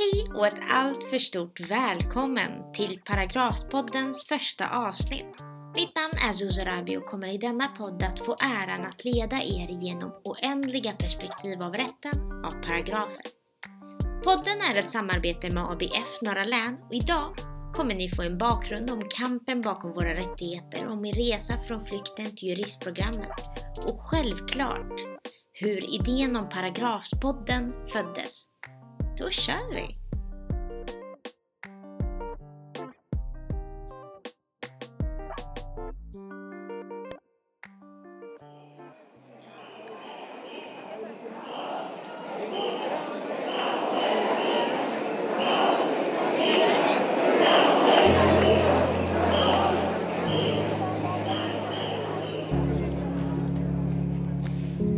Hej och ett allt för stort välkommen till Paragrafpoddens första avsnitt. Mitt namn är Zuzarabi och kommer i denna podd att få äran att leda er genom oändliga perspektiv av rätten av paragrafer. Podden är ett samarbete med ABF Norra län och idag kommer ni få en bakgrund om kampen bakom våra rättigheter, om min resa från flykten till juristprogrammet och självklart hur idén om Paragrafspodden föddes. Då kör vi!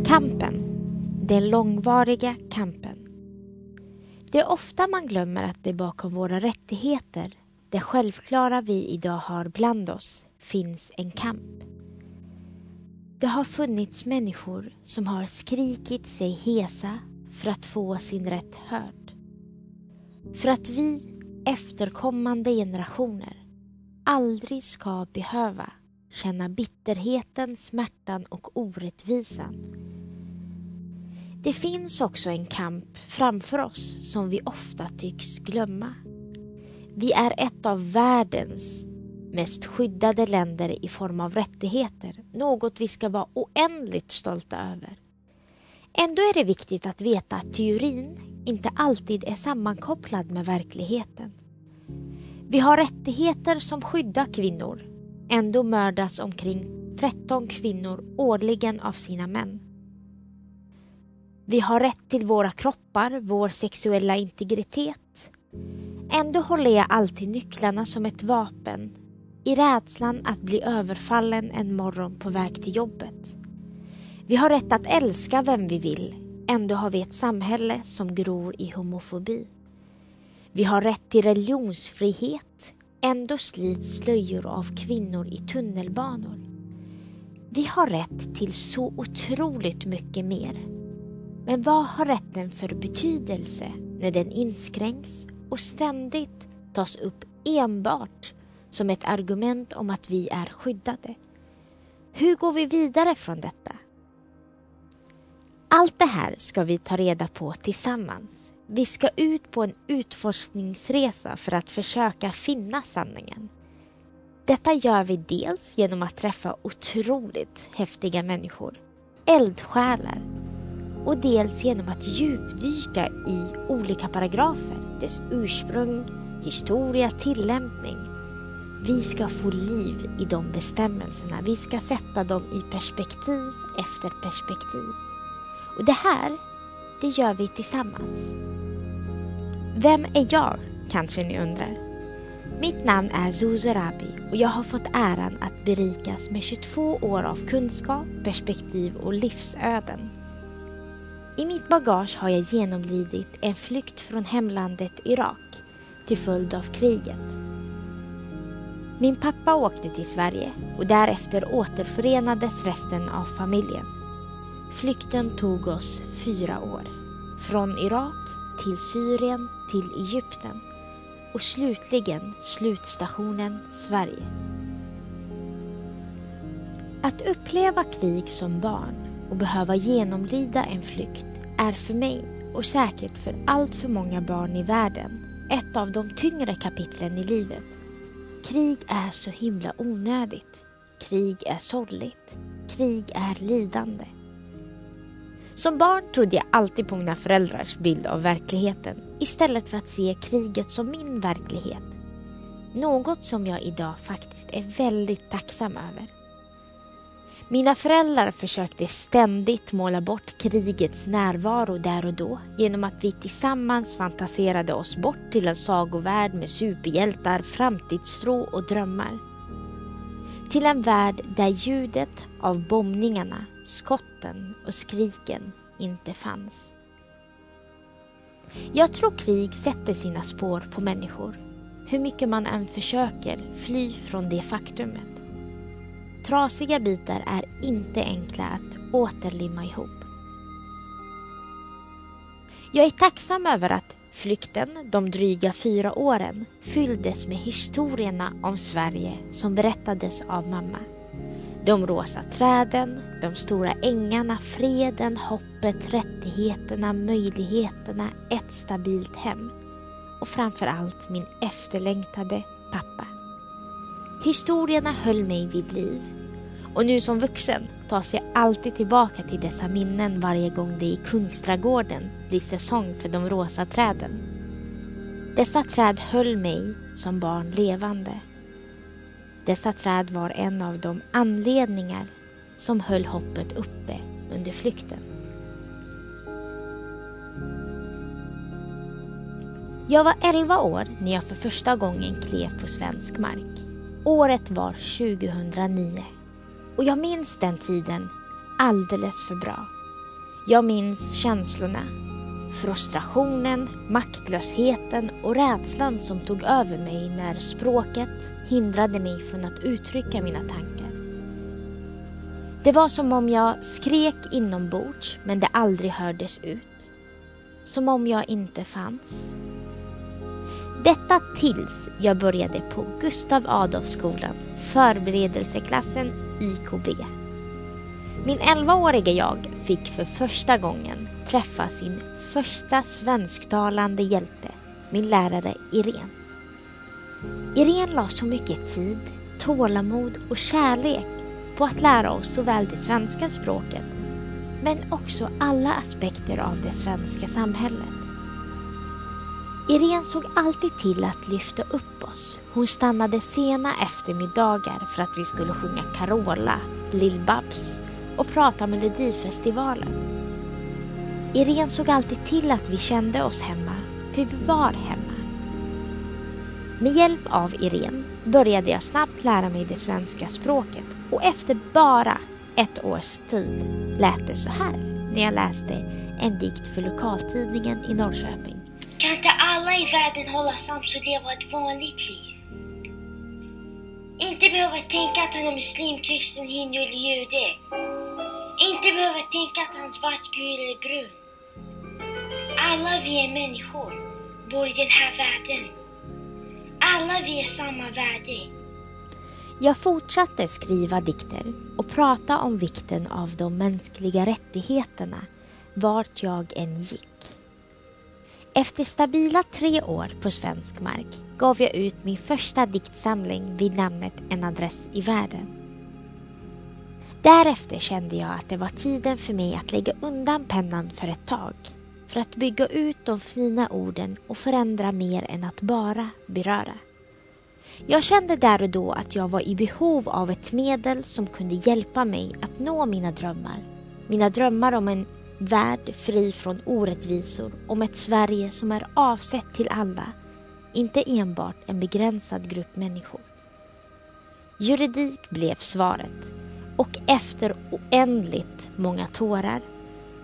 Kampen. Den långvariga kampen. Det är ofta man glömmer att det bakom våra rättigheter, det självklara vi idag har bland oss, finns en kamp. Det har funnits människor som har skrikit sig hesa för att få sin rätt hörd. För att vi, efterkommande generationer, aldrig ska behöva känna bitterheten, smärtan och orättvisan det finns också en kamp framför oss som vi ofta tycks glömma. Vi är ett av världens mest skyddade länder i form av rättigheter, något vi ska vara oändligt stolta över. Ändå är det viktigt att veta att teorin inte alltid är sammankopplad med verkligheten. Vi har rättigheter som skyddar kvinnor. Ändå mördas omkring 13 kvinnor årligen av sina män. Vi har rätt till våra kroppar, vår sexuella integritet. Ändå håller jag alltid nycklarna som ett vapen i rädslan att bli överfallen en morgon på väg till jobbet. Vi har rätt att älska vem vi vill. Ändå har vi ett samhälle som gror i homofobi. Vi har rätt till religionsfrihet. Ändå slits slöjor av kvinnor i tunnelbanor. Vi har rätt till så otroligt mycket mer men vad har rätten för betydelse när den inskränks och ständigt tas upp enbart som ett argument om att vi är skyddade? Hur går vi vidare från detta? Allt det här ska vi ta reda på tillsammans. Vi ska ut på en utforskningsresa för att försöka finna sanningen. Detta gör vi dels genom att träffa otroligt häftiga människor, eldsjälar och dels genom att djupdyka i olika paragrafer, dess ursprung, historia, tillämpning. Vi ska få liv i de bestämmelserna. Vi ska sätta dem i perspektiv efter perspektiv. Och det här, det gör vi tillsammans. Vem är jag, kanske ni undrar? Mitt namn är Zuzu Rabi och jag har fått äran att berikas med 22 år av kunskap, perspektiv och livsöden i mitt bagage har jag genomlidit en flykt från hemlandet Irak till följd av kriget. Min pappa åkte till Sverige och därefter återförenades resten av familjen. Flykten tog oss fyra år. Från Irak till Syrien till Egypten och slutligen slutstationen Sverige. Att uppleva krig som barn och behöva genomlida en flykt är för mig och säkert för allt för många barn i världen ett av de tyngre kapitlen i livet. Krig är så himla onödigt. Krig är sorgligt. Krig är lidande. Som barn trodde jag alltid på mina föräldrars bild av verkligheten istället för att se kriget som min verklighet. Något som jag idag faktiskt är väldigt tacksam över. Mina föräldrar försökte ständigt måla bort krigets närvaro där och då genom att vi tillsammans fantiserade oss bort till en sagovärld med superhjältar, framtidstro och drömmar. Till en värld där ljudet av bombningarna, skotten och skriken inte fanns. Jag tror krig sätter sina spår på människor, hur mycket man än försöker fly från det faktumet. Trasiga bitar är inte enkla att återlimma ihop. Jag är tacksam över att Flykten, de dryga fyra åren, fylldes med historierna om Sverige som berättades av mamma. De rosa träden, de stora ängarna, freden, hoppet, rättigheterna, möjligheterna, ett stabilt hem. Och framför allt min efterlängtade. Historierna höll mig vid liv. Och nu som vuxen tas jag alltid tillbaka till dessa minnen varje gång det i Kungsträdgården blir säsong för de rosa träden. Dessa träd höll mig som barn levande. Dessa träd var en av de anledningar som höll hoppet uppe under flykten. Jag var 11 år när jag för första gången klev på svensk mark. Året var 2009 och jag minns den tiden alldeles för bra. Jag minns känslorna, frustrationen, maktlösheten och rädslan som tog över mig när språket hindrade mig från att uttrycka mina tankar. Det var som om jag skrek inombords men det aldrig hördes ut. Som om jag inte fanns. Detta tills jag började på Gustav Adolfskolan, förberedelseklassen IKB. Min 11-åriga jag fick för första gången träffa sin första svensktalande hjälte, min lärare Irene. Irene la så mycket tid, tålamod och kärlek på att lära oss såväl det svenska språket men också alla aspekter av det svenska samhället. Irene såg alltid till att lyfta upp oss. Hon stannade sena eftermiddagar för att vi skulle sjunga Carola, Lill-Babs och prata Melodifestivalen. Irene såg alltid till att vi kände oss hemma, för vi var hemma. Med hjälp av Irene började jag snabbt lära mig det svenska språket och efter bara ett års tid lät det så här när jag läste en dikt för lokaltidningen i Norrköping. Kan inte alla i världen hålla sams och leva ett vanligt liv? Inte behöva tänka att han är muslim, kristen, hindu eller jude. Inte behöva tänka att han är svart, gul eller brun. Alla vi är människor, bor i den här världen. Alla vi är samma värde. Jag fortsatte skriva dikter och prata om vikten av de mänskliga rättigheterna vart jag än gick. Efter stabila tre år på svensk mark gav jag ut min första diktsamling vid namnet En adress i världen. Därefter kände jag att det var tiden för mig att lägga undan pennan för ett tag för att bygga ut de fina orden och förändra mer än att bara beröra. Jag kände där och då att jag var i behov av ett medel som kunde hjälpa mig att nå mina drömmar. Mina drömmar om en värld fri från orättvisor, om ett Sverige som är avsett till alla, inte enbart en begränsad grupp människor. Juridik blev svaret och efter oändligt många tårar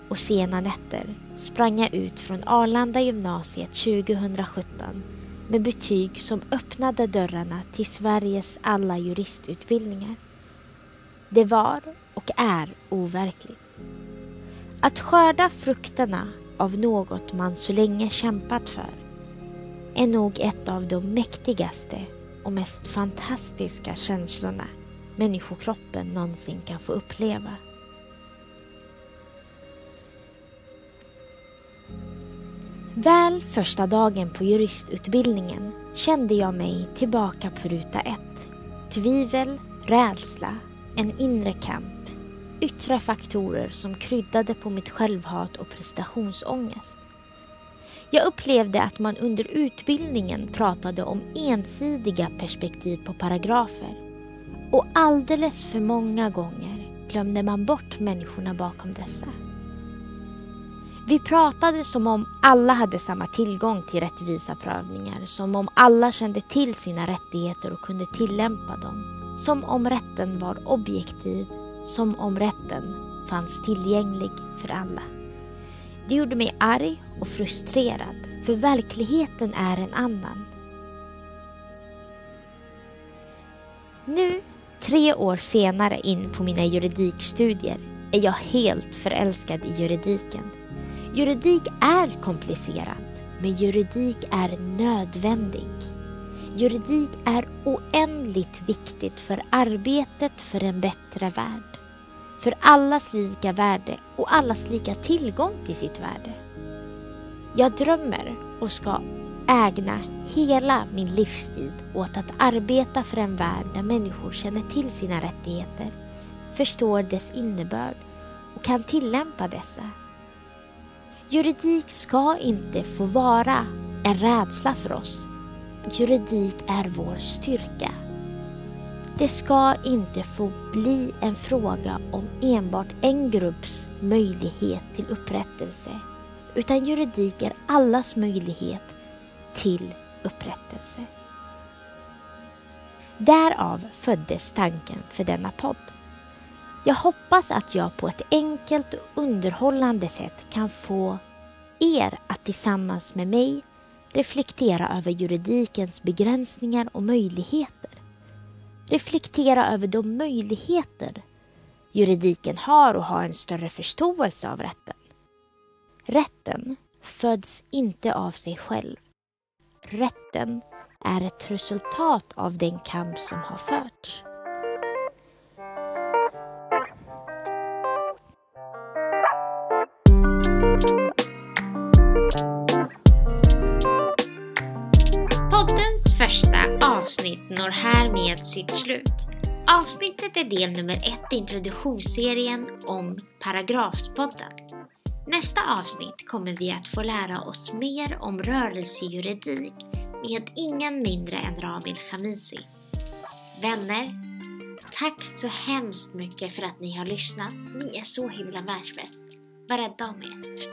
och sena nätter sprang jag ut från Arlanda gymnasiet 2017 med betyg som öppnade dörrarna till Sveriges alla juristutbildningar. Det var och är overkligt. Att skörda frukterna av något man så länge kämpat för är nog ett av de mäktigaste och mest fantastiska känslorna människokroppen någonsin kan få uppleva. Väl första dagen på juristutbildningen kände jag mig tillbaka på ruta ett. Tvivel, rädsla, en inre kamp yttre faktorer som kryddade på mitt självhat och prestationsångest. Jag upplevde att man under utbildningen pratade om ensidiga perspektiv på paragrafer och alldeles för många gånger glömde man bort människorna bakom dessa. Vi pratade som om alla hade samma tillgång till rättvisa prövningar, som om alla kände till sina rättigheter och kunde tillämpa dem. Som om rätten var objektiv som om rätten fanns tillgänglig för alla. Det gjorde mig arg och frustrerad, för verkligheten är en annan. Nu, tre år senare in på mina juridikstudier, är jag helt förälskad i juridiken. Juridik är komplicerat, men juridik är nödvändig. Juridik är oändligt viktigt för arbetet för en bättre värld. För allas lika värde och allas lika tillgång till sitt värde. Jag drömmer och ska ägna hela min livstid åt att arbeta för en värld där människor känner till sina rättigheter, förstår dess innebörd och kan tillämpa dessa. Juridik ska inte få vara en rädsla för oss. Juridik är vår styrka. Det ska inte få bli en fråga om enbart en grupps möjlighet till upprättelse, utan juridik är allas möjlighet till upprättelse. Därav föddes tanken för denna podd. Jag hoppas att jag på ett enkelt och underhållande sätt kan få er att tillsammans med mig reflektera över juridikens begränsningar och möjligheter. Reflektera över de möjligheter juridiken har och ha en större förståelse av rätten. Rätten föds inte av sig själv. Rätten är ett resultat av den kamp som har förts. Poddens första avsnitt når här sitt slut. Avsnittet är del nummer ett i introduktionsserien om Paragrafspodden. Nästa avsnitt kommer vi att få lära oss mer om rörelsejuridik med ingen mindre än Ramil Khamisi. Vänner, tack så hemskt mycket för att ni har lyssnat. Ni är så himla världsbäst. Var rädda om er.